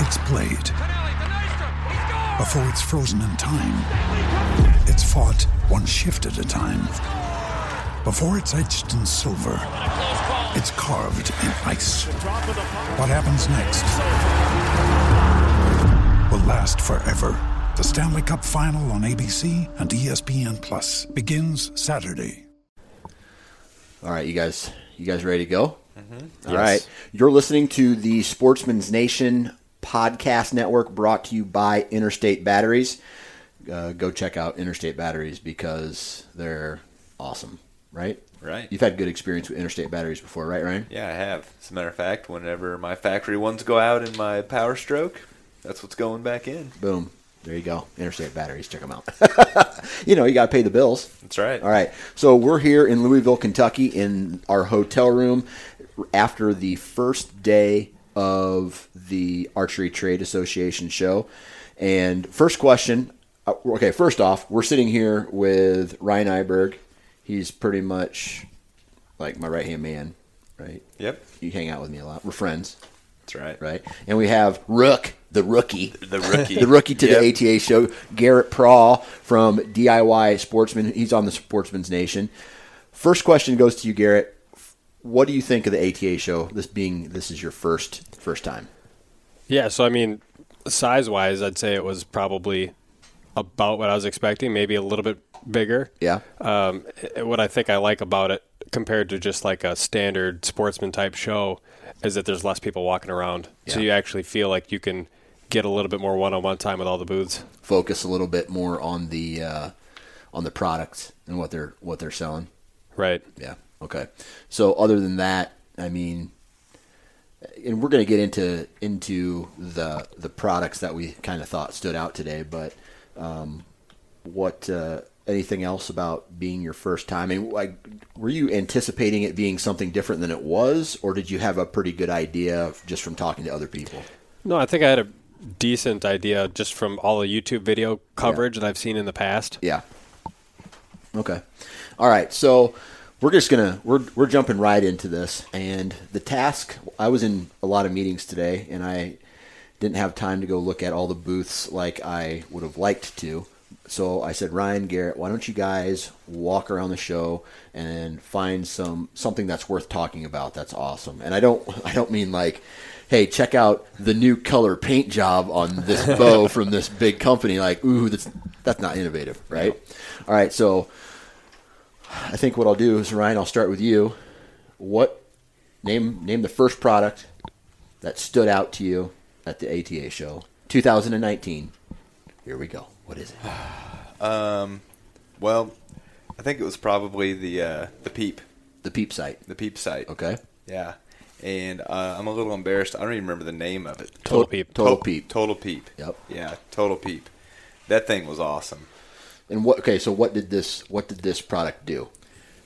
it's played. Before it's frozen in time, it's fought one shift at a time. Before it's etched in silver, it's carved in ice. What happens next will last forever. The Stanley Cup Final on ABC and ESPN Plus begins Saturday. All right, you guys, you guys ready to go? Mm-hmm. All right, you're listening to the Sportsman's Nation podcast network, brought to you by Interstate Batteries. Uh, go check out Interstate Batteries because they're awesome. Right? Right. You've had good experience with Interstate Batteries before, right, Ryan? Yeah, I have. As a matter of fact, whenever my factory ones go out in my Power Stroke, that's what's going back in. Boom. There you go. Interstate Batteries. Check them out. you know, you got to pay the bills. That's right. All right. So we're here in Louisville, Kentucky, in our hotel room after the first day of the Archery Trade Association show. And first question uh, okay, first off, we're sitting here with Ryan Iberg. He's pretty much like my right hand man, right? Yep. You hang out with me a lot. We're friends, That's right. right? And we have Rook, the rookie The rookie. the rookie to Yep. the ATA show, Garrett Prawl from DIY Sportsman. He's on the Sportsman's Nation. First question goes to you, Garrett. What do you think of the ATA show? This being this is your first first time. Yeah, so I mean, size wise, I'd say it was probably about what I was expecting, maybe a little bit bigger. Yeah. Um, i- what I think I like about it compared to just like a standard sportsman type show is that there's less people walking around. So you actually feel like you can get a little bit more one on one time with all the booths. Focus a little bit more on the uh, on the products and what they're what they're selling. Right. Yeah. Okay. So other than that, I mean, and we're going to get into into the the products that we kind of thought stood out today, but um, what uh, anything else about being your first time? I mean, like, were you anticipating it being something different than it was, or did you have a pretty good idea just from talking to other people? No, I think I had a decent idea just from all the YouTube video coverage that I've seen in the past. Yeah. Okay. All right. So we're just gonna we're we're jumping right into this, and the task. I was in a lot of meetings today, and I didn't have time to go look at all the booths like I would have liked to. So I said, Ryan Garrett, why don't you guys walk around the show and find some something that's worth talking about? That's awesome. And I don't I don't mean like, hey, check out the new color paint job on this bow from this big company. Like, ooh, that's that's not innovative, right? All right, so I think what I'll do is Ryan, I'll start with you. What name name the first product that stood out to you at the ATA show 2019? Here we go. What is it? Um, well, I think it was probably the uh, the Peep, The Peep site. the Peep site. Okay. Yeah. And uh, I'm a little embarrassed. I don't even remember the name of it. Total Peep. Total To- Peep. Total Peep. Yep. Yeah, Total Peep. That thing was awesome. And what? Okay, so what did this what did this product do?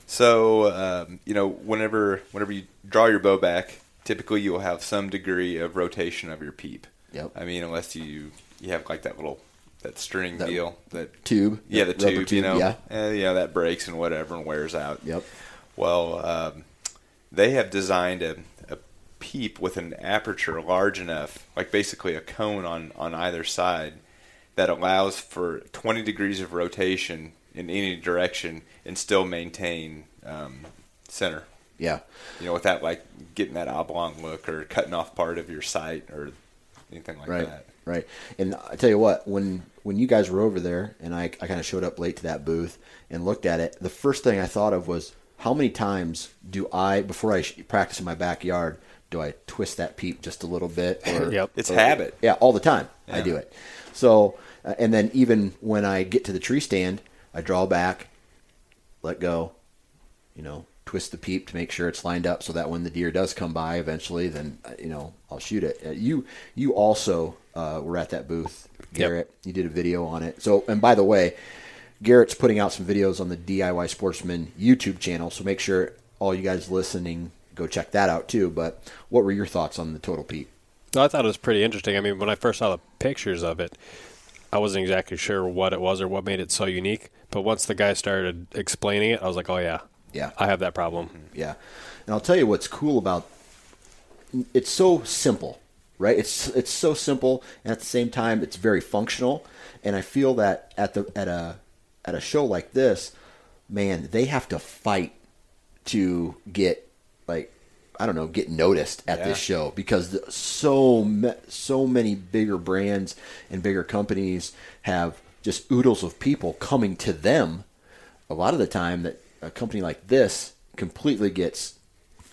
So um, you know, whenever whenever you draw your bow back, typically you will have some degree of rotation of your peep. Yep. I mean, unless you you have like that little that string That deal that Tube. yeah the Rubber tube, you know Yeah. eh, yeah that breaks and whatever and wears out. Yep. Well, um, they have designed a, a peep with an aperture large enough, like basically a cone on, on either side, that allows for 20 degrees of rotation in any direction and still maintain um, center. Yeah. You know, without like getting that oblong look or cutting off part of your sight or anything like Right. that. right. And I tell you what, when when you guys were over there, and I, I kind of showed up late to that booth and looked at it, the first thing I thought of was how many times do I, before I sh- practice in my backyard, do I twist that peep just a little bit? Or, Yep. It's or- habit. Yeah, all the time I do it. So, uh, and then even when I get to the tree stand, I draw back, let go, you know, twist the peep to make sure it's lined up so that when the deer does come by eventually, then uh, you know I'll shoot it. Uh, you you also uh, were at that booth, Garrett. You did a video on it. So and by the way, Garrett's putting out some videos on the DIY Sportsman YouTube channel. So make sure all you guys listening go check that out too. But what were your thoughts on the total peep? No, I thought it was pretty interesting. I mean, when I first saw the pictures of it, I wasn't exactly sure what it was or what made it so unique. But once the guy started explaining it, I was like, oh, yeah. Yeah. I have that problem. Mm-hmm. Yeah, and I'll tell you what's cool about it's so simple, right? It's it's so simple, and at the same time, it's very functional. And I feel that at the at a at a show like this, man, they have to fight to get like I don't know, get noticed at Yeah. this show because so so many bigger brands and bigger companies have just oodles of people coming to them. A lot of the time, that a company like this completely gets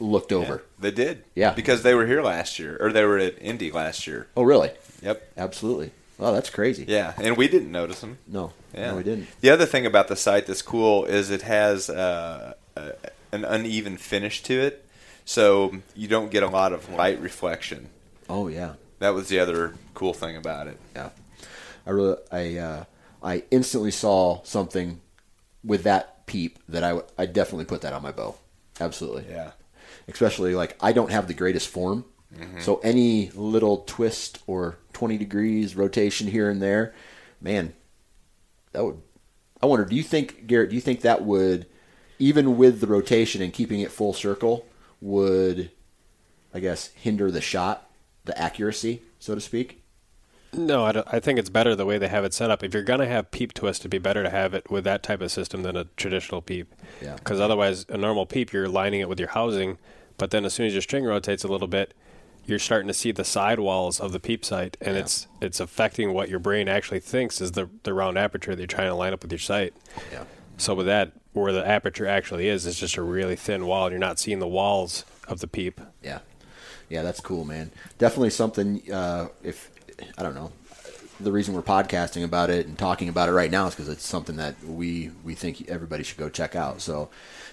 looked over. They did. Yeah. Because they were here last year, or they were at Indy last year. Oh, really? Yep. Absolutely. Oh, that's crazy. Yeah, and we didn't notice them. No, Yeah, no, we didn't. The other thing about the site that's cool is it has uh, a, an uneven finish to it, so you don't get a lot of light reflection. Oh, yeah. That was the other cool thing about it. Yeah, I really, I, uh, I instantly saw something with that peep that I, w- I definitely put that on my bow. Absolutely. Yeah. Especially like I don't have the greatest form, so any little twist or twenty degrees rotation here and there, man, that would. I wonder. Do you think Garrett? Do you think that would, even with the rotation and keeping it full circle, would, I guess, hinder the shot, the accuracy, so to speak? No, I, don't- I think it's better the way they have it set up. If you're going to have peep twist, it'd be better to have it with that type of system than a traditional peep. Yeah. Because otherwise, a normal peep, you're lining it with your housing, but then as soon as your string rotates a little bit, you're starting to see the side walls of the peep sight, and it's it's affecting what your brain actually thinks is the the round aperture that you're trying to line up with your sight. Yeah. So with that, where the aperture actually is, is just a really thin wall, and you're not seeing the walls of the peep. Yeah, yeah, that's cool, man. Definitely something. Uh, if I don't know, the reason we're podcasting about it and talking about it right now is because it's something that we we think everybody should go check out. So,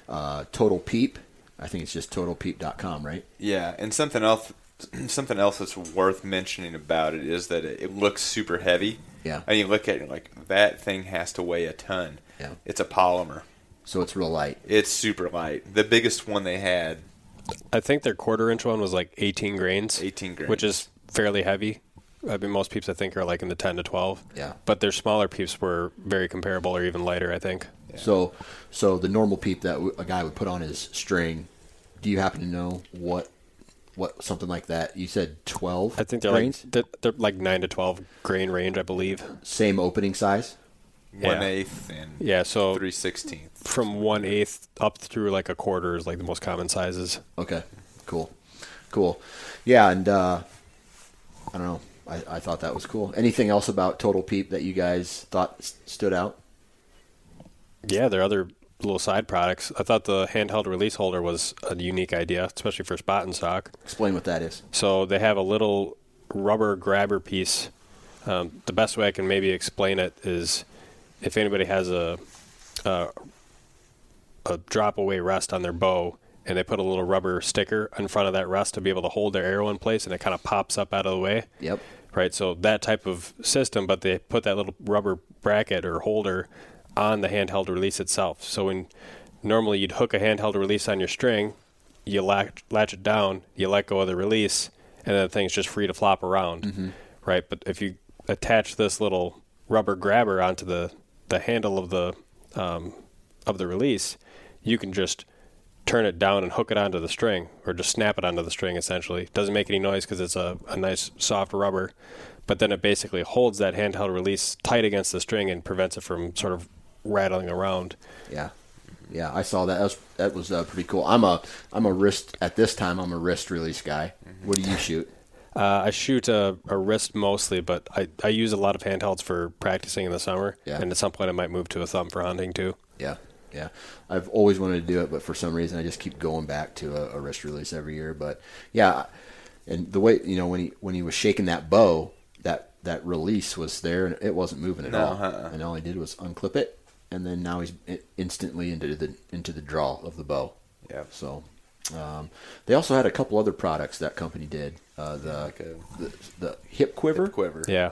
uh, Total Peep. I think it's just totalpeep.com, right? Yeah, and something else, something else that's worth mentioning about it is that it, it looks super heavy. Yeah. And you look at it like that thing has to weigh a ton. Yeah. It's a polymer. So it's real light. It's super light. The biggest one they had, I think their quarter inch one was like 18 grains. 18 grains. Which is fairly heavy. I mean, most peeps I think are like in the 10 to 12. Yeah. But their smaller peeps were very comparable or even lighter, I think. So, so the normal peep that a guy would put on his string. Do you happen to know what what something like that? You said twelve. I think they're grains? like they're, they're like 9 to 12 grain range, I believe. same opening size. One eighth and Yeah, so three sixteenths. from 1 eighth up through like a quarter is like the most common sizes. Okay, cool, cool. Yeah, and uh, I don't know. I, I thought that was cool. Anything else about Total Peep that you guys thought stood out? Yeah, there are other little side products. I thought the handheld release holder was a unique idea, especially for spot and stalk. Explain what that is. So they have a little rubber grabber piece. Um, the best way I can maybe explain it is if anybody has a a, a drop away rest on their bow and they put a little rubber sticker in front of that rest to be able to hold their arrow in place and it kind of pops up out of the way. Yep. Right. So that type of system, but they put that little rubber bracket or holder on the handheld release itself. So when normally you'd hook a handheld release on your string, you latch, latch it down, you let go of the release, and then the thing's just free to flop around. Mm-hmm. Right. But if you attach this little rubber grabber onto the, the handle of the um, of the release, you can just turn it down and hook it onto the string, or just snap it onto the string. Essentially, doesn't make any noise because it's a, a nice soft rubber, but then it basically holds that handheld release tight against the string and prevents it from sort of rattling around. Yeah, yeah. I saw that. That was that was uh, pretty cool. I'm a I'm a wrist at this time. I'm a wrist release guy. What do you shoot? Uh, I shoot a, a wrist mostly, but I, I use a lot of handhelds for practicing in the summer. Yeah. And at some point, I might move to a thumb for hunting too. Yeah, yeah. I've always wanted to do it, but for some reason, I just keep going back to a, a wrist release every year. But yeah, and the way you know when he when he was shaking that bow, that that release was there and it wasn't moving at No, all. uh-uh. And all he did was unclip it, and then now he's instantly into the into the draw of the bow. Yeah. So. Um, they also had a couple other products that company did. Uh, the, Like a- the the hip quiver. Hip quiver. Yeah.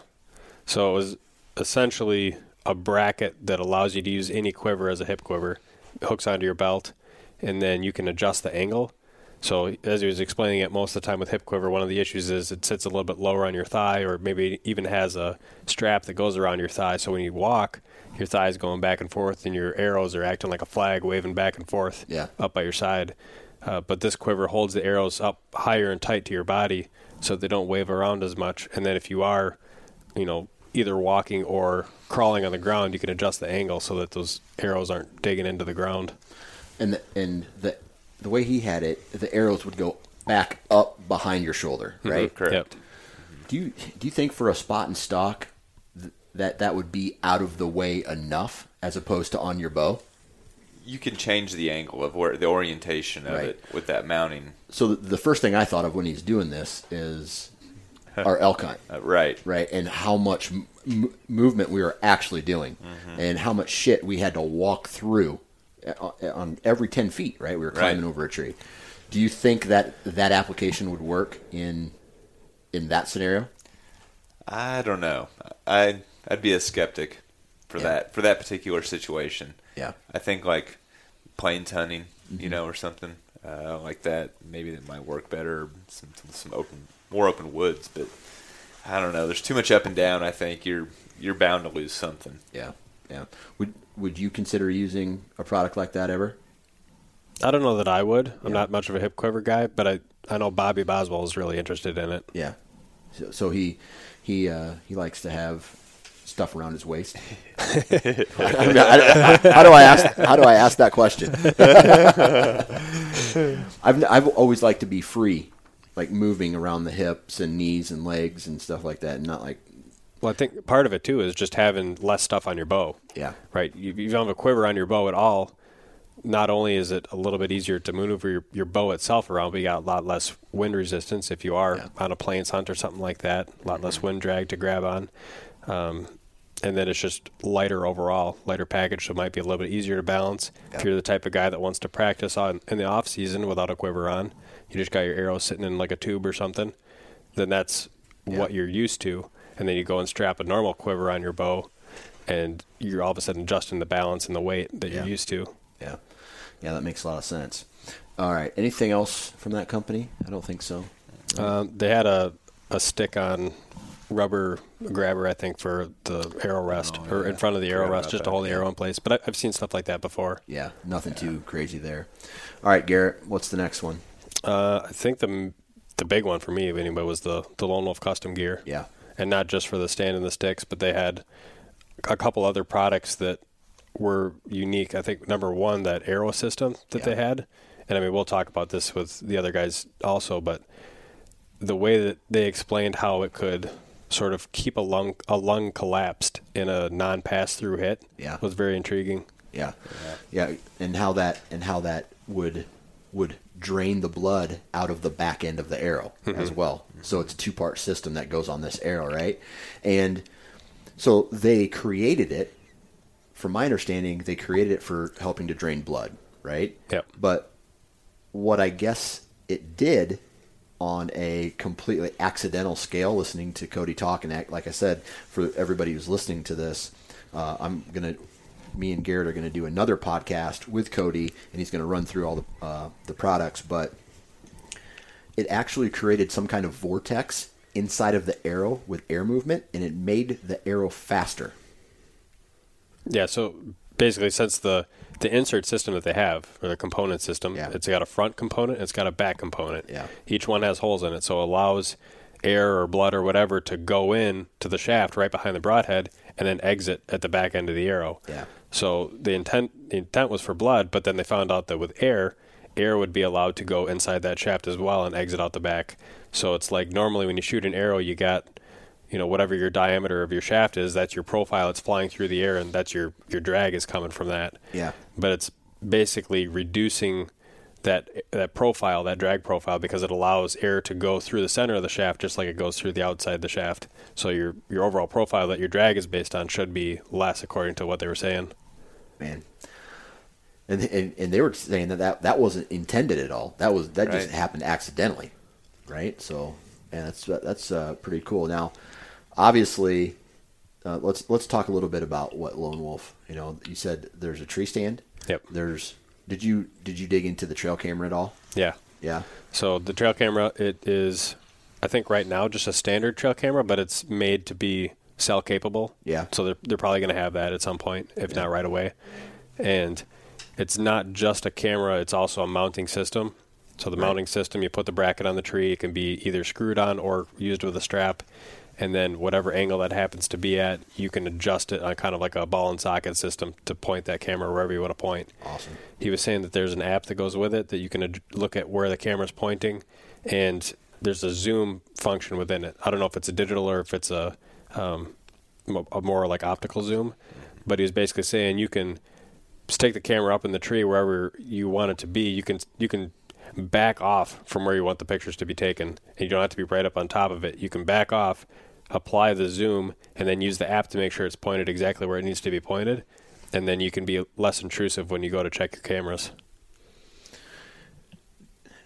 So it was essentially a bracket that allows you to use any quiver as a hip quiver. It hooks onto your belt, and then you can adjust the angle. So as he was explaining it, most of the time with hip quiver, one of the issues is it sits a little bit lower on your thigh, or maybe it even has a strap that goes around your thigh. So when you walk, your thigh is going back and forth, and your arrows are acting like a flag, waving back and forth Yeah. up by your side. Uh, but this quiver holds the arrows up higher and tight to your body, so they don't wave around as much. And then if you are, you know, either walking or crawling on the ground, you can adjust the angle so that those arrows aren't digging into the ground. and the, and the the way he had it, the arrows would go back up behind your shoulder, right? Correct. Yep. Do you do you think for a spot and stalk th- that that would be out of the way enough as opposed to on your bow? You can change the angle of where the orientation of Right. it with that mounting. So the, the first thing I thought of when he's doing this is our elk hunt, Uh, right. right? And how much m- movement we were actually doing, and how much shit we had to walk through uh, on every ten feet, right? We were climbing Right. over a tree. Do you think that that application would work in in that scenario? I don't know. I I'd be a skeptic for Yeah. that for that particular situation. Yeah. I think like plains hunting, you know, or something uh, like that. Maybe that might work better. Some some open, more open woods, but I don't know. There's too much up and down. I think you're you're bound to lose something. Yeah, yeah. Would Would you consider using a product like that ever? I don't know that I would. I'm Yeah. not much of a hip quiver guy, but I, I know Bobby Boswell is really interested in it. Yeah. So, so he he uh, he likes to have stuff around his waist. I mean, I- how do I ask? How do I ask that question? I've I've always liked to be free, like moving around the hips and knees and legs and stuff like that, and not like Well, I think part of it too is just having less stuff on your bow. yeah, Right. You- If you don't have a quiver on your bow at all, not only is it a little bit easier to maneuver your, your bow itself around, but you got a lot less wind resistance if you are Yeah. on a plains hunt or something like that. A lot less wind drag to grab on. Um, and then it's just lighter overall, lighter package, so it might be a little bit easier to balance. If you're the type of guy that wants to practice on in the off season without a quiver on, you just got your arrow sitting in like a tube or something, then that's what you're used to. And then you go and strap a normal quiver on your bow, and you're all of a sudden adjusting the balance and the weight that Yeah. you're used to. yeah, yeah. That makes a lot of sense. All right. Anything else from that company? I don't think so. Um, they had a, a stick on rubber grabber, I think, for the arrow rest, Oh, or yeah. in front of the arrow rest, just to hold the arrow in place. But I, I've seen stuff like that before. Yeah, nothing too crazy there. All right, Garrett. What's the next one? Uh, I think the the big one for me, anyway, was the the Lone Wolf custom gear. Yeah. and not just for the stand and the sticks, but they had a couple other products that were unique. I think number one, that arrow system that they had, and I mean we'll talk about this with the other guys also, but the way that they explained how it could sort of keep a lung a lung collapsed in a non pass through hit Yeah. was very intriguing. Yeah. yeah, and how that and how that would would drain the blood out of the back end of the arrow mm-hmm. as well. So it's a two part system that goes on this arrow, right? And so they created it. From my understanding, they created it for helping to drain blood, right? Yep. But what I guess it did on a completely accidental scale, listening to Cody talk, and act, like I said, for everybody who's listening to this, uh, I'm gonna, me and Garrett are gonna do another podcast with Cody, and he's gonna run through all the uh, the products, but it actually created some kind of vortex inside of the arrow with air movement, and it made the arrow faster. Yeah, so basically, since the the insert system that they have, or the component system, Yeah. it's got a front component, it's got a back component. Yeah. Each one has holes in it, so it allows air or blood or whatever to go in to the shaft right behind the broadhead and then exit at the back end of the arrow. Yeah. So the intent the intent was for blood, but then they found out that with air, air would be allowed to go inside that shaft as well and exit out the back. So it's like normally when you shoot an arrow, you got you know whatever your diameter of your shaft is that's your profile it's flying through the air and that's your your drag is coming from that Yeah. but it's basically reducing that that profile that drag profile because it allows air to go through the center of the shaft just like it goes through the outside of the shaft so your your overall profile that your drag is based on should be less according to what they were saying man. And, and and they were saying that, that that wasn't intended at all. That was that just happened accidentally, right? So, yeah, that's that's uh, pretty cool. Now, obviously, uh, let's let's talk a little bit about what Lone Wolf. You know, you said there's a tree stand. Yep. There's did you did you dig into the trail camera at all? yeah Yeah. So the trail camera, it is, I think right now just a standard trail camera, but it's made to be cell capable. Yeah. So they're they're probably going to have that at some point, if not right away. And it's not just a camera; it's also a mounting system. So the mounting system, you put the bracket on the tree. It can be either screwed on or used with a strap. And then whatever angle that happens to be at, you can adjust it on kind of like a ball and socket system to point that camera wherever you want to point. Awesome. He was saying that there's an app that goes with it that you can ad- look at where the camera's pointing, and there's a zoom function within it. I don't know if it's a digital or if it's a, um, a more like optical zoom, but he was basically saying you can stick the camera up in the tree wherever you want it to be. You can you can back off from where you want the pictures to be taken, and you don't have to be right up on top of it. You can back off, apply the zoom, and then use the app to make sure it's pointed exactly where it needs to be pointed, and then you can be less intrusive when you go to check your cameras.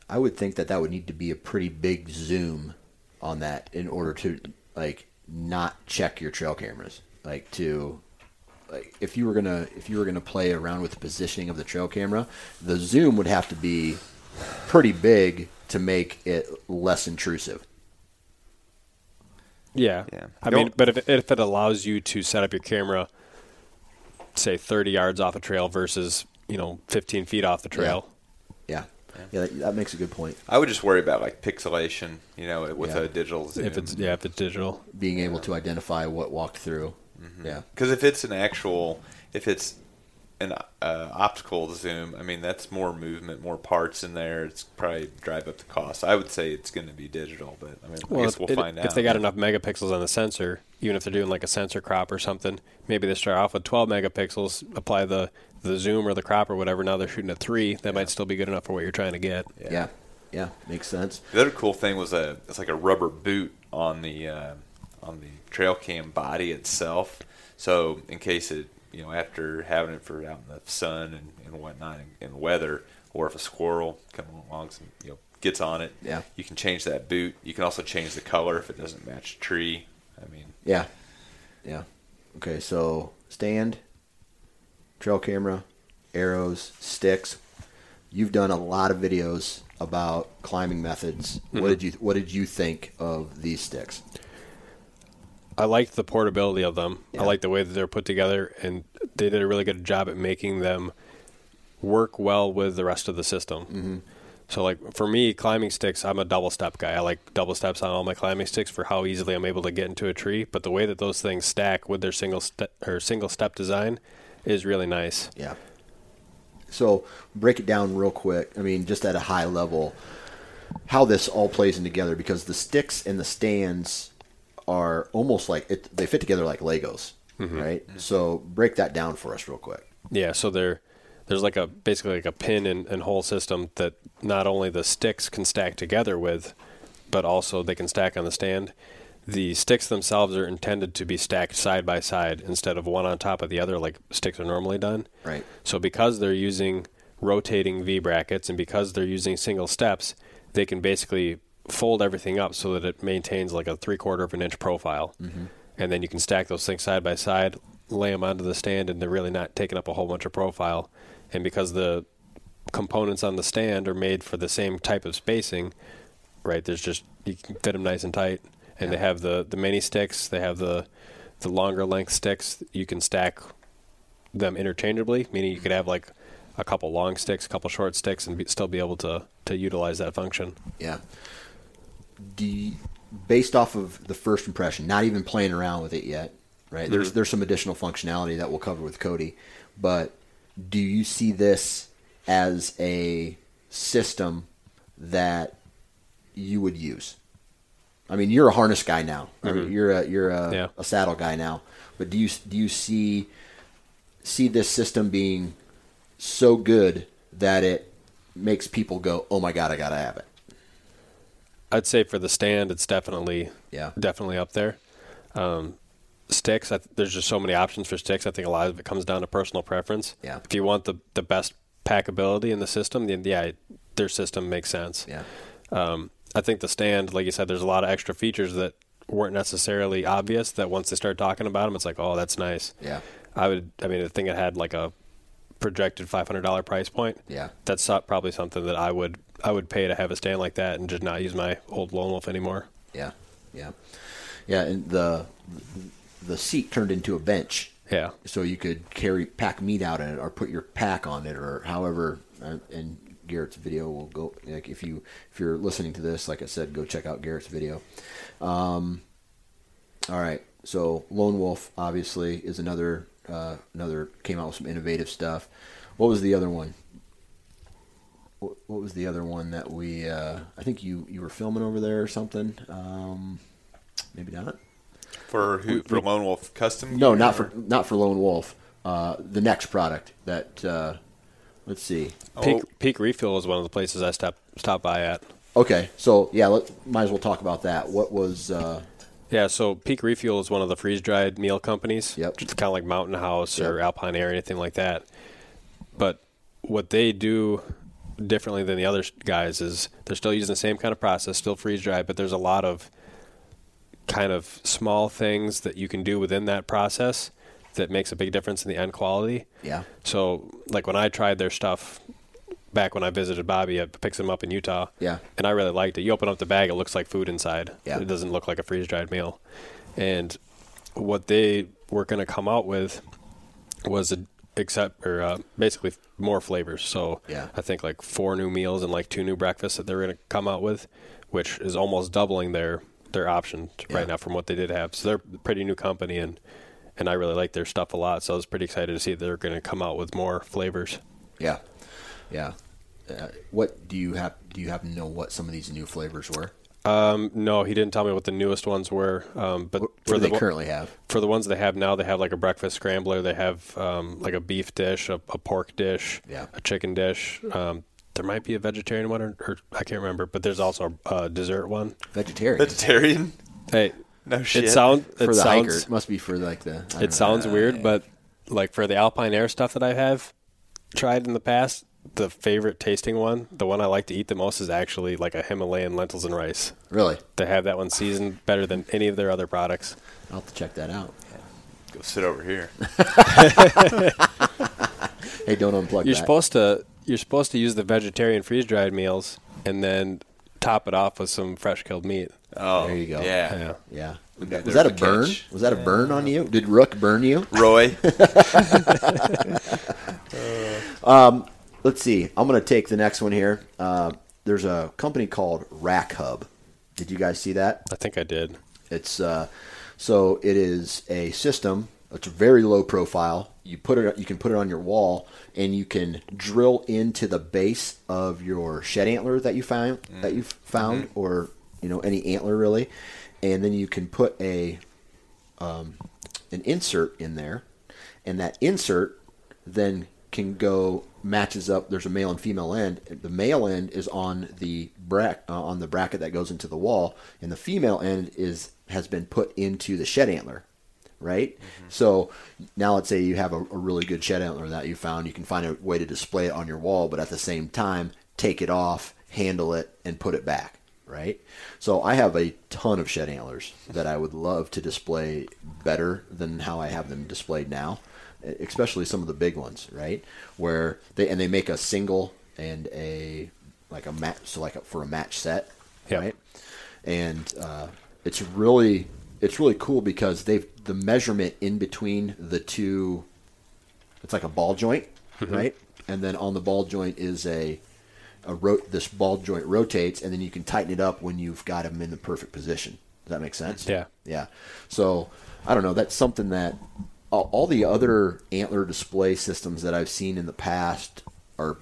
I would think that that would need to be a pretty big zoom on that in order to like not check your trail cameras. Like to like if you were gonna if you were gonna play around with the positioning of the trail camera, the zoom would have to be pretty big to make it less intrusive. Yeah. Yeah. I Don't- mean, but if it, if it allows you to set up your camera, say 30 yards off a trail versus, you know, 15 feet off the trail. Yeah, yeah, that, that makes a good point. I would just worry about like pixelation, you know, with Yeah. a digital zoom. If it's, yeah, if it's digital. Being able to identify what walked through. Mm-hmm. Yeah, Because if it's an actual, if it's an uh, optical zoom, I mean that's more movement, more parts in there. It's probably drive up the cost. I would say it's going to be digital, but I mean, I guess if, we'll it- find out. if they got enough megapixels on the sensor, even if they're doing like a sensor crop or something, maybe they start off with 12 megapixels, apply the, the zoom or the crop or whatever. Now they're shooting at three. That might still be good enough for what you're trying to get. yeah, yeah, makes sense. The other cool thing was a it's like a rubber boot on the uh, on the trail cam body itself. So in case it you know after having it for out in the sun and, and whatnot and, and weather, or if a squirrel comes along some you know gets on it, Yeah. you can change that boot. You can also change the color if it doesn't match the tree. I mean, Yeah. Yeah. Okay, so stand, trail camera, arrows, sticks. You've done a lot of videos about climbing methods. What mm-hmm. did you What did you think of these sticks? I liked the portability of them. Yeah. I like the way that they're put together, and they did a really good job at making them work well with the rest of the system. Mm-hmm. So, like for me, climbing sticks, I'm a double step guy. I like double steps on all my climbing sticks for how easily I'm able to get into a tree. But the way that those things stack with their single step or single step design is really nice. Yeah. So break it down real quick. I mean, just at a high level, how this all plays in together because the sticks and the stands are almost like it, they fit together like Legos, mm-hmm. right? So break that down for us real quick. Yeah, so there, there's like a basically like a pin and, and hole system that not only the sticks can stack together with, but also they can stack on the stand. The sticks themselves are intended to be stacked side by side instead of one on top of the other like sticks are normally done. Right. So because they're using rotating V brackets and because they're using single steps, they can basically fold everything up so that it maintains like a three quarter of an inch profile. Mm-hmm. And then you can stack those things side by side, lay them onto the stand, and they're really not taking up a whole bunch of profile. And because the components on the stand are made for the same type of spacing, right? There's just you can fit them nice and tight, and they have the the mini sticks. They have the the longer length sticks. You can stack them interchangeably, meaning you could have like a couple long sticks, a couple short sticks, and be, still be able to to utilize that function. Yeah. Do you, based off of the first impression, not even playing around with it yet, right? There's there's some additional functionality that we'll cover with Cody, but do you see this as a system that you would use? I mean, you're a harness guy now. I mean, mm-hmm. you're a you're a, Yeah. a saddle guy now. But do you do you see see this system being so good that it makes people go, "Oh my god, I gotta have it." I'd say for the stand, it's definitely Yeah. definitely up there. Um, sticks, I, there's just so many options for sticks. I think a lot of it comes down to personal preference. Yeah. If you want the the best packability in the system, then yeah, their system makes sense. Yeah. Um, I think the stand, like you said, there's a lot of extra features that weren't necessarily obvious. That once they start talking about them, it's like, oh, that's nice. Yeah. I would. I mean, I think it had like a projected five hundred dollar price point. Yeah. That's probably something that I would I would pay to have a stand like that and just not use my old Lone Wolf anymore. Yeah. Yeah. Yeah, and the the seat turned into a bench. Yeah. So you could carry pack meat out in it or put your pack on it or however uh, and Garrett's video will go like if you if you're listening to this like I said go check out Garrett's video. Um all right. So Lone Wolf obviously is another uh, another came out with some innovative stuff. What was the other one? What, what was the other one that we? Uh, I think you you were filming over there or something. Um, maybe not. For who? For Lone Wolf Custom? No, gear not or- for not for Lone Wolf. Uh, the next product that uh, let's see. Peak Oh. Peak Refuel is one of the places I stopped stop by at. Okay, so yeah, let, might as well talk about that. What was? Uh, Yeah, so Peak Refuel is one of the freeze dried meal companies. Yep. It's kind of like Mountain House or Alpine Air, or anything like that. But what they do differently than the other guys is they're still using the same kind of process, still freeze dried, but there's a lot of kind of small things that you can do within that process that makes a big difference in the end quality. yeah, So, like when I tried their stuff back when I visited Bobby, I picked them up in Utah. Yeah. And I really liked it. You open up the bag, it looks like food inside. Yeah. It doesn't look like a freeze dried meal. And what they were going to come out with was a except or uh, basically more flavors. So Yeah. I think like four new meals and like two new breakfasts that they're going to come out with, which is almost doubling their their options Yeah. right now from what they did have. So they're a pretty new company and and I really like their stuff a lot. So I was pretty excited to see they're going to come out with more flavors. yeah, yeah. Uh, what do you have? Do you happen to know what some of these new flavors were? Um, no, he didn't tell me what the newest ones were. Um, but What, for do the they currently have? for the ones they have now, they have like a breakfast scrambler. They have um, like a beef dish, a, a pork dish, Yeah. a chicken dish. Um, there might be a vegetarian one, or, or I can't remember. But there's also a dessert one. Vegetarian Vegetarian? Hey, No shit. it sounds for it the sounds hiker. It must be for like the. I don't know. it sounds weird, but like for the Alpine Air stuff that I have tried in the past, the favorite tasting one, the one I like to eat the most, is actually like a Himalayan lentils and rice. really. They have that one seasoned better than any of their other products. I'll have to check that out. Go sit over here. Hey, don't unplug You're that. supposed to you're supposed to use the vegetarian freeze dried meals and then top it off with some fresh killed meat. Oh, There you go. Yeah. Yeah. yeah. There Was that a a burn? catch. Was that a burn on you? Did Rook burn you? Roy. Um, Let's see. I'm going to take the next one here. Uh, there's a company called Rack Hub. Did you guys see that? I think I did. It's uh, so it is a system. It's very low profile. You put it. You can put it on your wall, and you can drill into the base of your shed antler that you found that you found, or you know any antler really, and then you can put a um, an insert in there, and that insert then can go matches up. There's a male and female end. The male end is on the brack uh, on the bracket that goes into the wall, and the female end is has been put into the shed antler. Right. So now let's say you have a, a really good shed antler that you found. You can find a way to display it on your wall, but at the same time take it off, handle it, and put it back. Right. So I have a ton of shed antlers that I would love to display better than how I have them displayed now especially some of the big ones, right? Where they and they make a single and a like a match, so like a, for a match set, Yeah. right? And uh, it's really it's really cool because they've the measurement in between the two. It's like a ball joint, right? And then on the ball joint is a a ro- this ball joint rotates, and then you can tighten it up when you've got them in the perfect position. Does that make sense? Yeah. Yeah. So I don't know. That's something that all, all the other antler display systems that I've seen in the past are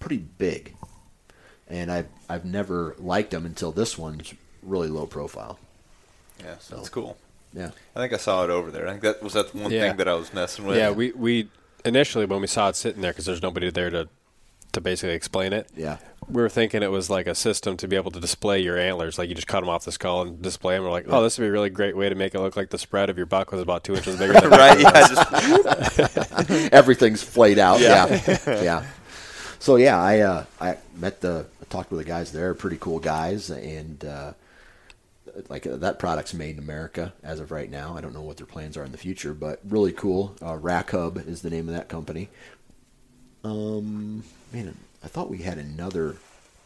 pretty big. and I've I've never liked them until this one's really low profile. Yeah, so that's cool. Yeah, I think I saw it over there. I think that was that one Yeah. thing that I was messing with. Yeah, we, we initially when we saw it sitting there because there's nobody there to to basically explain it. yeah, We were thinking it was like a system to be able to display your antlers, like you just cut them off the skull and display them. We're like, oh, this would be a really great way to make it look like the spread of your buck was about two inches bigger. Than right. Yeah, just everything's flayed out. Yeah. Yeah, yeah. So yeah, I uh, I met the I talked with the guys there, pretty cool guys, and uh, like uh, that product's made in America as of right now. I don't know what their plans are in the future, but really cool. Uh, Rack Hub is the name of that company. Um, man, I thought we had another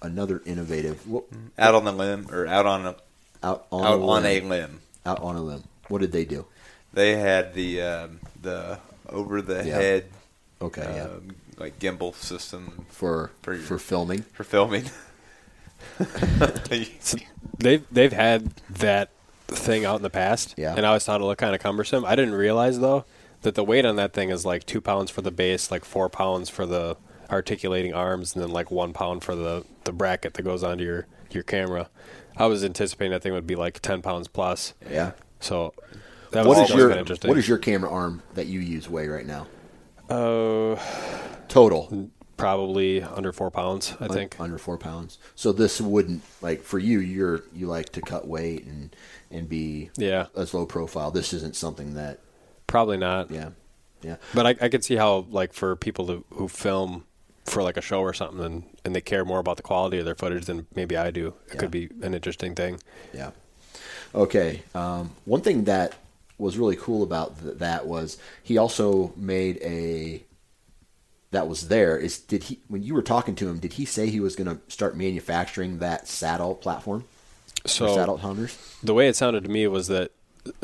another innovative what, out on the limb or out on a out on out a on a limb. limb. out on a limb. What did they do? They had the um, the over the Yeah. head Okay, yeah, um, like gimbal system for for for, filming. for filming. they've they've had that thing out in the past, Yeah. and I always thought it looked kind of cumbersome. I didn't realize though that the weight on that thing is like two pounds for the base, like four pounds for the articulating arms, and then like one pound for the the bracket that goes onto your your camera. I was anticipating that thing would be like ten pounds plus. Yeah. So that What was, is your interesting. what is your camera arm that you use weigh right now? uh, Total probably under four pounds, I Un- think. under four pounds. So this wouldn't like for you. You're you like to cut weight and and be Yeah, as low profile. This isn't something that probably not. yeah yeah But I, I could see how, like, for people who, who film for like a show or something, and, and they care more about the quality of their footage than maybe I do. It Yeah. could be an interesting thing. yeah. Okay. Um, one thing that was really cool about th- that was he also made a that was there is did he when you were talking to him did he say he was going to start manufacturing that saddle platform So saddle hunters the way it sounded to me was that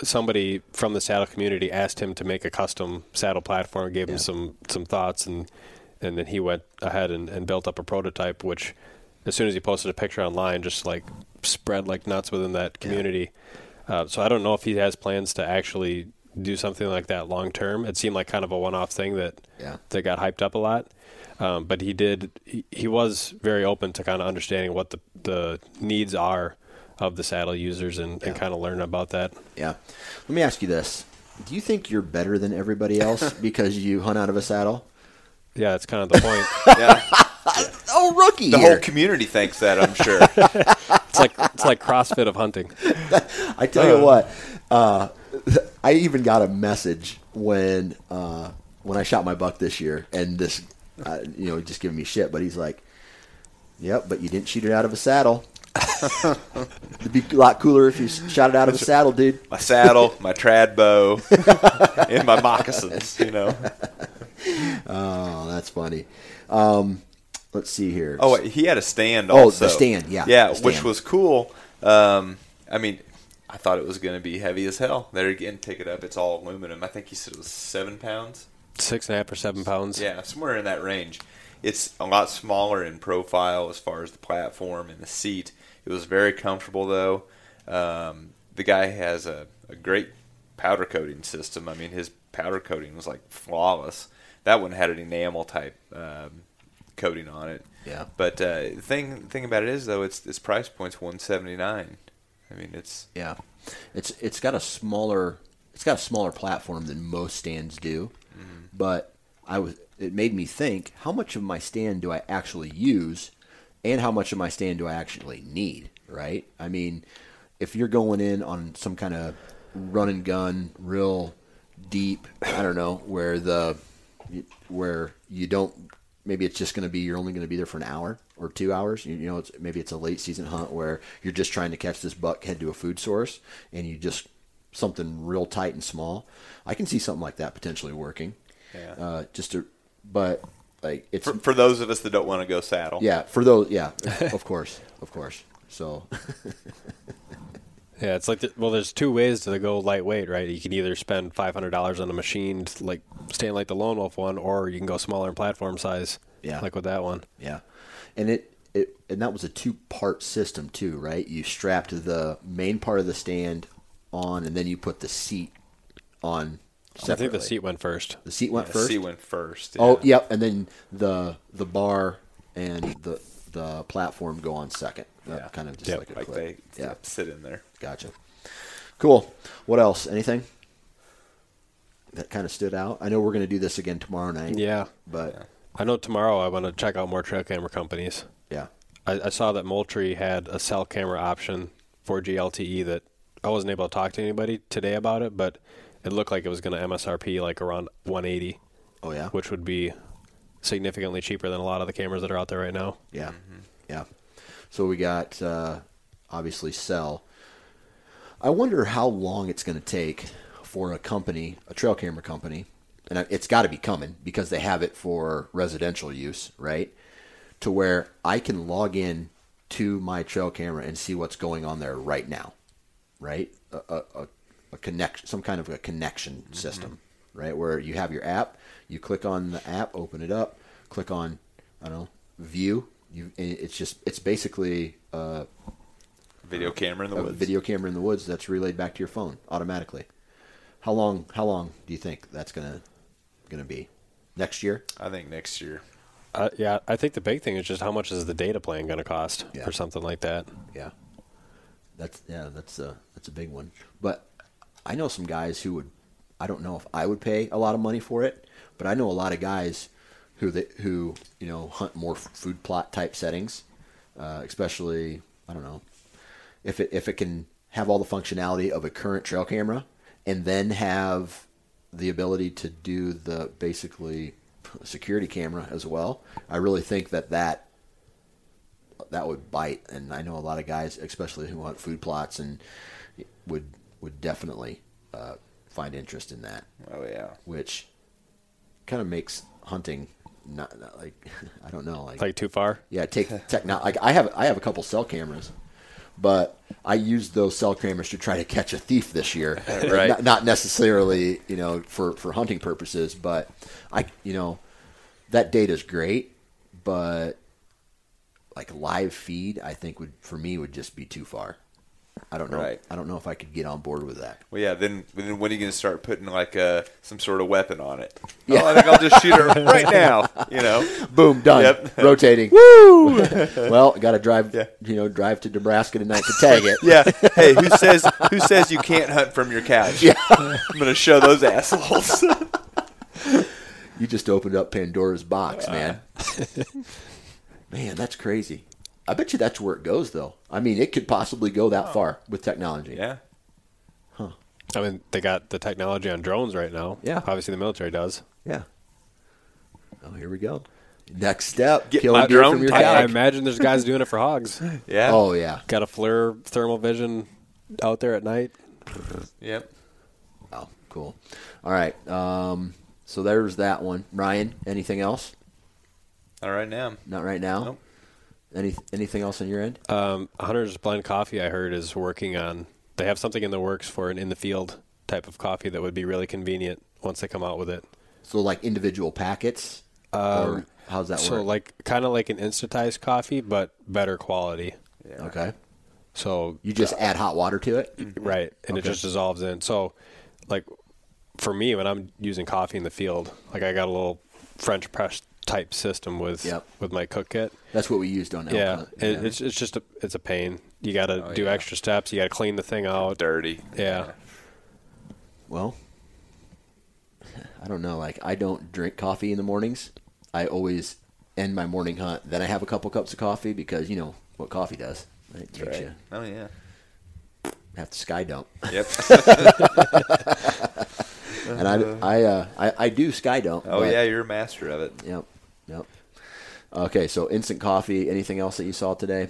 somebody from the saddle community asked him to make a custom saddle platform, gave Yeah. him some some thoughts, and and then he went ahead and, and built up a prototype, which as soon as he posted a picture online, just like spread like nuts within that community. Uh, so I don't know if he has plans to actually do something like that long term. It seemed like kind of a one off thing that Yeah. that got hyped up a lot. Um, but he did. He, he was very open to kind of understanding what the the needs are of the saddle users and, and kind of learn about that. Yeah. Let me ask you this. Do you think you're better than everybody else because you hunt out of a saddle? Yeah, that's kind of the point. yeah, Oh, rookie! the here. whole community thinks that. I'm sure. It's like it's like CrossFit of hunting. I tell you what, uh, I even got a message when uh, when I shot my buck this year, and this, uh, you know, just giving me shit. But he's like, "Yep, but you didn't shoot it out of a saddle. It'd be a lot cooler if you shot it out of a saddle, dude." my saddle, my trad bow, and my moccasins. You know. Oh, that's funny. Um, let's see here. Oh, wait, he had a stand. Oh, Also. the stand, yeah, yeah, the which was cool. Um, I mean, I thought it was going to be heavy as hell. There again, pick it up. It's all aluminum. I think he said it was seven pounds. Six and a half or seven pounds. Yeah, somewhere in that range. It's a lot smaller in profile as far as the platform and the seat. It was very comfortable though. Um, the guy has a, a great powder coating system. I mean, his powder coating was like flawless. That one had an enamel type um, coating on it. Yeah. But uh, the thing thing about it is though, its its price point's one seventy nine. I mean, it's Yeah, it's it's got a smaller it's got a smaller platform than most stands do, but I was it made me think how much of my stand do I actually use, and how much of my stand do I actually need? Right? I mean, if you're going in on some kind of run and gun, real deep, I don't know where the where you don't maybe it's just going to be you're only going to be there for an hour or two hours you, you know it's maybe it's a late season hunt where you're just trying to catch this buck head to a food source and you just something real tight and small i can see something like that potentially working Yeah. uh, just to but like it's for, for those of us that don't want to go saddle. yeah for those yeah of course of course so Yeah, it's like the, well, there's two ways to go lightweight, right? You can either spend five hundred dollars on a machine, like stand like the Lone Wolf one, or you can go smaller in platform size, Yeah. like with that one. Yeah, and it, it and that was a two part system too, right? You strapped the main part of the stand on, and then you put the seat on. I think the seat went first. The seat went Yeah, first. C went first. Oh, yeah. yep, and then the the bar and the the platform go on second. Yeah. Kind of just Yep. like a Like they yeah, sit in there. gotcha. Cool. What else? Anything that kind of stood out? I know we're going to do this again tomorrow night. Yeah. But I know tomorrow I want to check out more trail camera companies. yeah, I, I saw that Moultrie had a cell camera option for GLTE E that I wasn't able to talk to anybody today about it, but it looked like it was going to MSRP like around 180, oh yeah, which would be significantly cheaper than a lot of the cameras that are out there right now. yeah, yeah. So we got uh, obviously cell. I wonder how long it's going to take for a company, a trail camera company, and it's got to be coming because they have it for residential use, right? To where I can log in to my trail camera and see what's going on there right now, right? A, a, a, a connect, some kind of a connection system, right? Where you have your app, you click on the app, open it up, click on, I don't know, view. You, it's just, it's basically uh, Video camera in the a woods. video camera in the woods that's relayed back to your phone automatically. How long? How long do you think that's gonna gonna be? Next year? I think next year. Uh, yeah, I think the big thing is just how much is the data plan going to cost Yeah. for something like that. Yeah. That's yeah. That's a that's a big one. But I know some guys who would. I don't know if I would pay a lot of money for it, but I know a lot of guys who they, who you know hunt more food plot type settings, uh, especially I don't know if it if it can have all the functionality of a current trail camera and then have the ability to do the basically security camera as well. I really think that that that would bite, and I know a lot of guys, especially who hunt food plots, and would would definitely uh, find interest in that, Oh yeah. which kind of makes hunting not, not like I don't know, like, Like too far? yeah, take techno. Like I have I have a couple cell cameras, but I used those cell cameras to try to catch a thief this year. Right. Not, not necessarily, you know, for for hunting purposes, but I, you know, that data is great, but like live feed, I think would for me would just be too far. I don't know. Right. I don't know if I could get on board with that. Well, yeah. Then, then when are you going to start putting like uh, some sort of weapon on it? Yeah. Oh, I think I'll just shoot her right now. You know. Boom, done. Yep. Rotating. Woo! well, got to drive. Yeah. You know, drive to Nebraska tonight to tag it. Yeah. Hey, who says who says you can't hunt from your couch? Yeah. I'm going to show those assholes. You just opened up Pandora's box, Uh. man. man, that's crazy. I bet you that's where it goes, though. I mean, it could possibly go that far with technology. yeah. Huh. I mean, they got the technology on drones right now. Yeah. Obviously, the military does. Yeah. Oh, here we go. Next step: Get killing my deer drone from your tag. I imagine there's guys doing it for hogs. Yeah. Oh yeah. Got a FLIR thermal vision out there at night. Yep. Oh, cool. All right. Um, so there's that one. Ryan, anything else? All right now. Not right now. Nope. Any anything else on your end? Um, Hunter's Blend Coffee, I heard, is working on. They have something in the works for an in the field type of coffee that would be really convenient once they come out with it. So like individual packets, or how's that Um, So work? like kind of like an instantized coffee, but better quality. Yeah. okay, So you just add hot water to it. right, and it just dissolves in. So like for me, when I'm using coffee in the field, like I got a little French press type system with Yep. with my cook kit. That's what we used on. Elk Yeah, Hunt. it, it's it's just a it's a pain. You got to Oh, do yeah. extra steps. You got to clean the thing out. Dirty. Yeah. Well, I don't know. Like, I don't drink coffee in the mornings. I always end my morning hunt. Then I have a couple cups of coffee because you know what coffee does. Right? It makes Right. you Oh yeah. have to sky dump. Yep. and I, I, uh, I, I do sky dump. Oh but- yeah, you're a master of it. Yep. Yep. Okay, so instant coffee. Anything else that you saw today?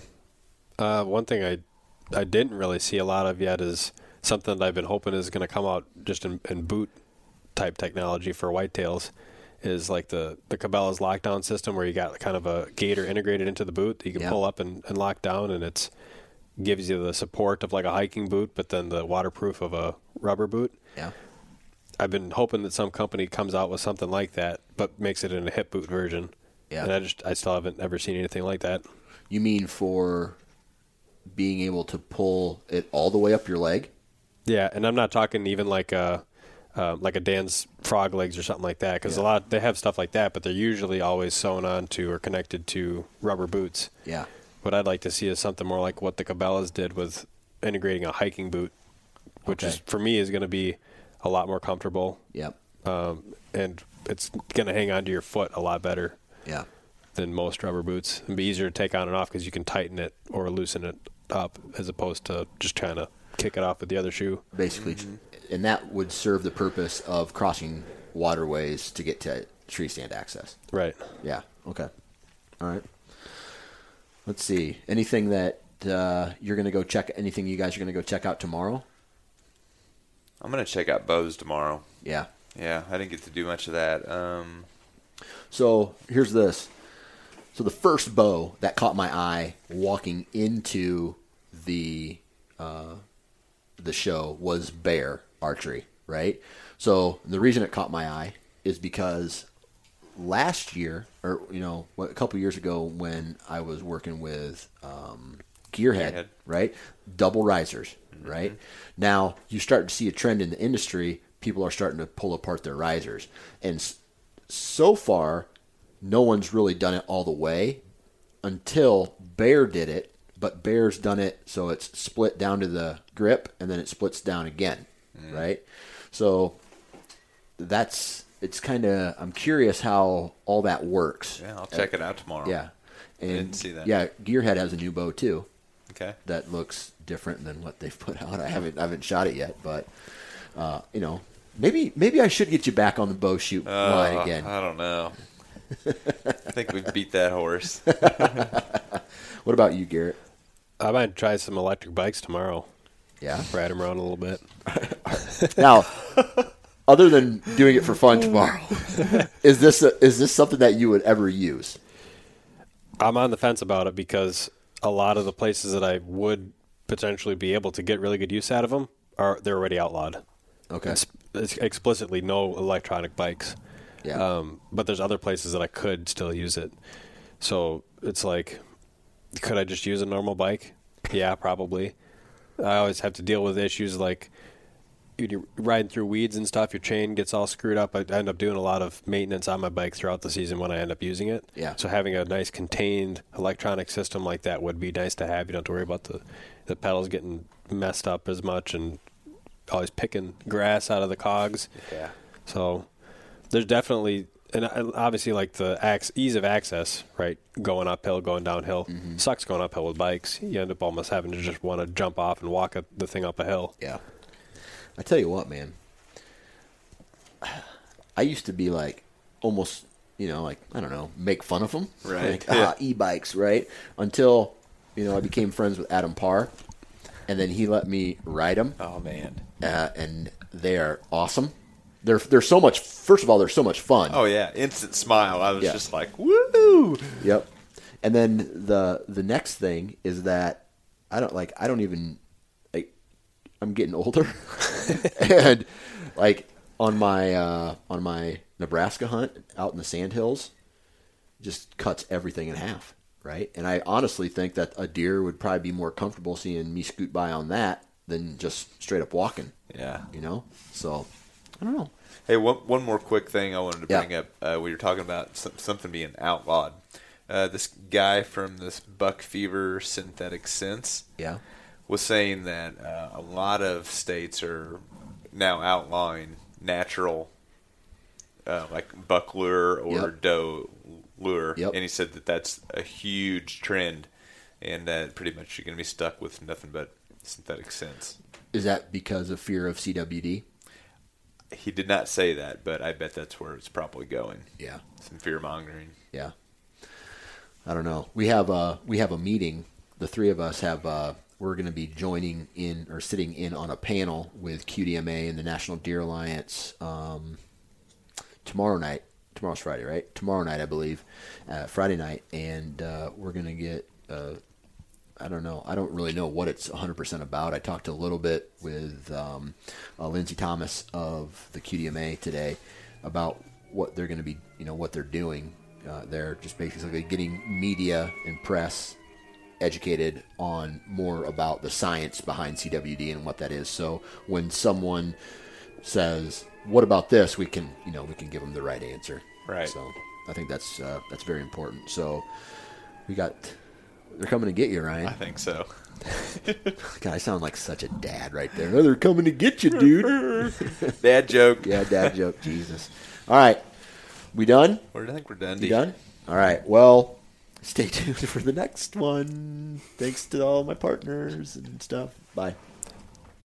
Uh, one thing I I didn't really see a lot of yet is something that I've been hoping is going to come out just in, in boot type technology for whitetails. Is like the the Cabela's lockdown system where you got kind of a gaiter integrated into the boot that you can Yeah. pull up and, and lock down, and it's gives you the support of like a hiking boot, but then the waterproof of a rubber boot. Yeah. I've been hoping that some company comes out with something like that, but makes it in a hip boot version. Yeah. And I just I still haven't ever seen anything like that. You mean for being able to pull it all the way up your leg? Yeah, and I'm not talking even like a um, like a Dan's frog legs or something like that. Because Yeah. a lot they have stuff like that, but they're usually always sewn on to or connected to rubber boots. Yeah. What I'd like to see is something more like what the Cabela's did with integrating a hiking boot, which is for me is going to be a lot more comfortable, Yep. um, and it's going to hang onto your foot a lot better Yeah. than most rubber boots and be easier to take on and off because you can tighten it or loosen it up as opposed to just trying to kick it off with the other shoe. Basically, and that would serve the purpose of crossing waterways to get to tree stand access. Right. Yeah. Okay. All right. Let's see. Anything that uh, you're going to go check? Anything you guys are going to go check out tomorrow? I'm gonna check out bows tomorrow. Yeah. Yeah, I didn't get to do much of that. Um, So here's this. So the first bow that caught my eye walking into the uh, the show was bear archery, right? So the reason it caught my eye is because last year, or you know, a couple years ago, when I was working with um, Gearhead, Gearhead. right, double risers, right. Now you start to see a trend in the industry. People are starting to pull apart their risers, and so far, no one's really done it all the way until Bear did it. But Bear's done it so it's split down to the grip and then it splits down again, right? So that's it's kind of I'm curious how all that works. yeah, I'll check it out tomorrow. Yeah, and didn't see that. Yeah, Gearhead has a new bow too Okay. that looks different than what they've put out. I haven't I haven't shot it yet, but uh, you know, maybe maybe I should get you back on the bow shoot line Uh, again. I don't know. I think we've beat that horse. what about you, Garrett? I might try some electric bikes tomorrow. Yeah. Ride them around a little bit. Now, other than doing it for fun tomorrow, is this a, is this something that you would ever use? I'm on the fence about it because a lot of the places that I would potentially be able to get really good use out of them are they're already outlawed. Okay. It's, it's explicitly no electronic bikes. Yeah. Um, but there's other places that I could still use it. So it's like, could I just use a normal bike? Yeah, probably. I always have to deal with issues like you're riding through weeds and stuff. Your chain gets all screwed up. I end up doing a lot of maintenance on my bike throughout the season when I end up using it. Yeah. So having a nice contained electronic system like that would be nice to have. You don't have to worry about the the pedals getting messed up as much and always picking grass out of the cogs. Yeah. So there's definitely and obviously like the ac- ease of access, right? Going uphill, going downhill. Sucks going uphill with bikes. You end up almost having to just want to jump off and walk a, the thing up a hill. Yeah. I tell you what, man. I used to be like almost, you know, like I don't know, make fun of them, Right. Like, Yeah. ah, e-bikes, right? Until you know, I became friends with Adam Parr, and then he let me ride them, Oh man. uh, and they are awesome. They're they're so much. First of all, they're so much fun. Oh yeah. Instant smile. I was Yeah. just like, woo. Yep. And then the the next thing is that I don't like I don't even like I'm getting older and like on my uh on my Nebraska hunt out in the sandhills just cuts everything in half, right? And I honestly think that a deer would probably be more comfortable seeing me scoot by on that than just straight up walking, Yeah. you know? So I don't know. Hey, one, one more quick thing I wanted to Yeah. bring up. Uh, we were talking about some, something being outlawed. Uh, this guy from this Buck Fever Synthetic Scents Yeah. was saying that uh, a lot of states are now outlawing natural, uh, like buck lure or Yep. doe lure, Yep. and he said that that's a huge trend, and that pretty much you're going to be stuck with nothing but synthetic scents. Is that because of fear of CWD? He did not say that, but I bet that's where it's probably going. Yeah. Some fear mongering. Yeah. I don't know. We have a we have a meeting. The three of us have. Uh, we're going to be joining in or sitting in on a panel with QDMA and the National Deer Alliance um, tomorrow night. Tomorrow's Friday, right? Tomorrow night, I believe, uh, Friday night, and uh, we're to get. Uh, I don't know. I don't really know what it's 100% about. I talked a little bit with um, uh, Lindsay Thomas of the QDMA today about what they're going to be, you know, what they're doing. Uh, they're just basically getting media and press educated on more about the science behind CWD and what that is. So when someone says, "What about this?" We can, you know, we can give them the right answer. Right. So I think that's uh, that's very important. So we got they're coming to get you, Ryan. I think so. God, I sound like such a dad right there. No, they're coming to get you, dude. Dad joke. yeah, dad joke. Jesus. All right, we done? Do I think we're done? You done? All right. Well, stay tuned for the next one. Thanks to all my partners and stuff. Bye.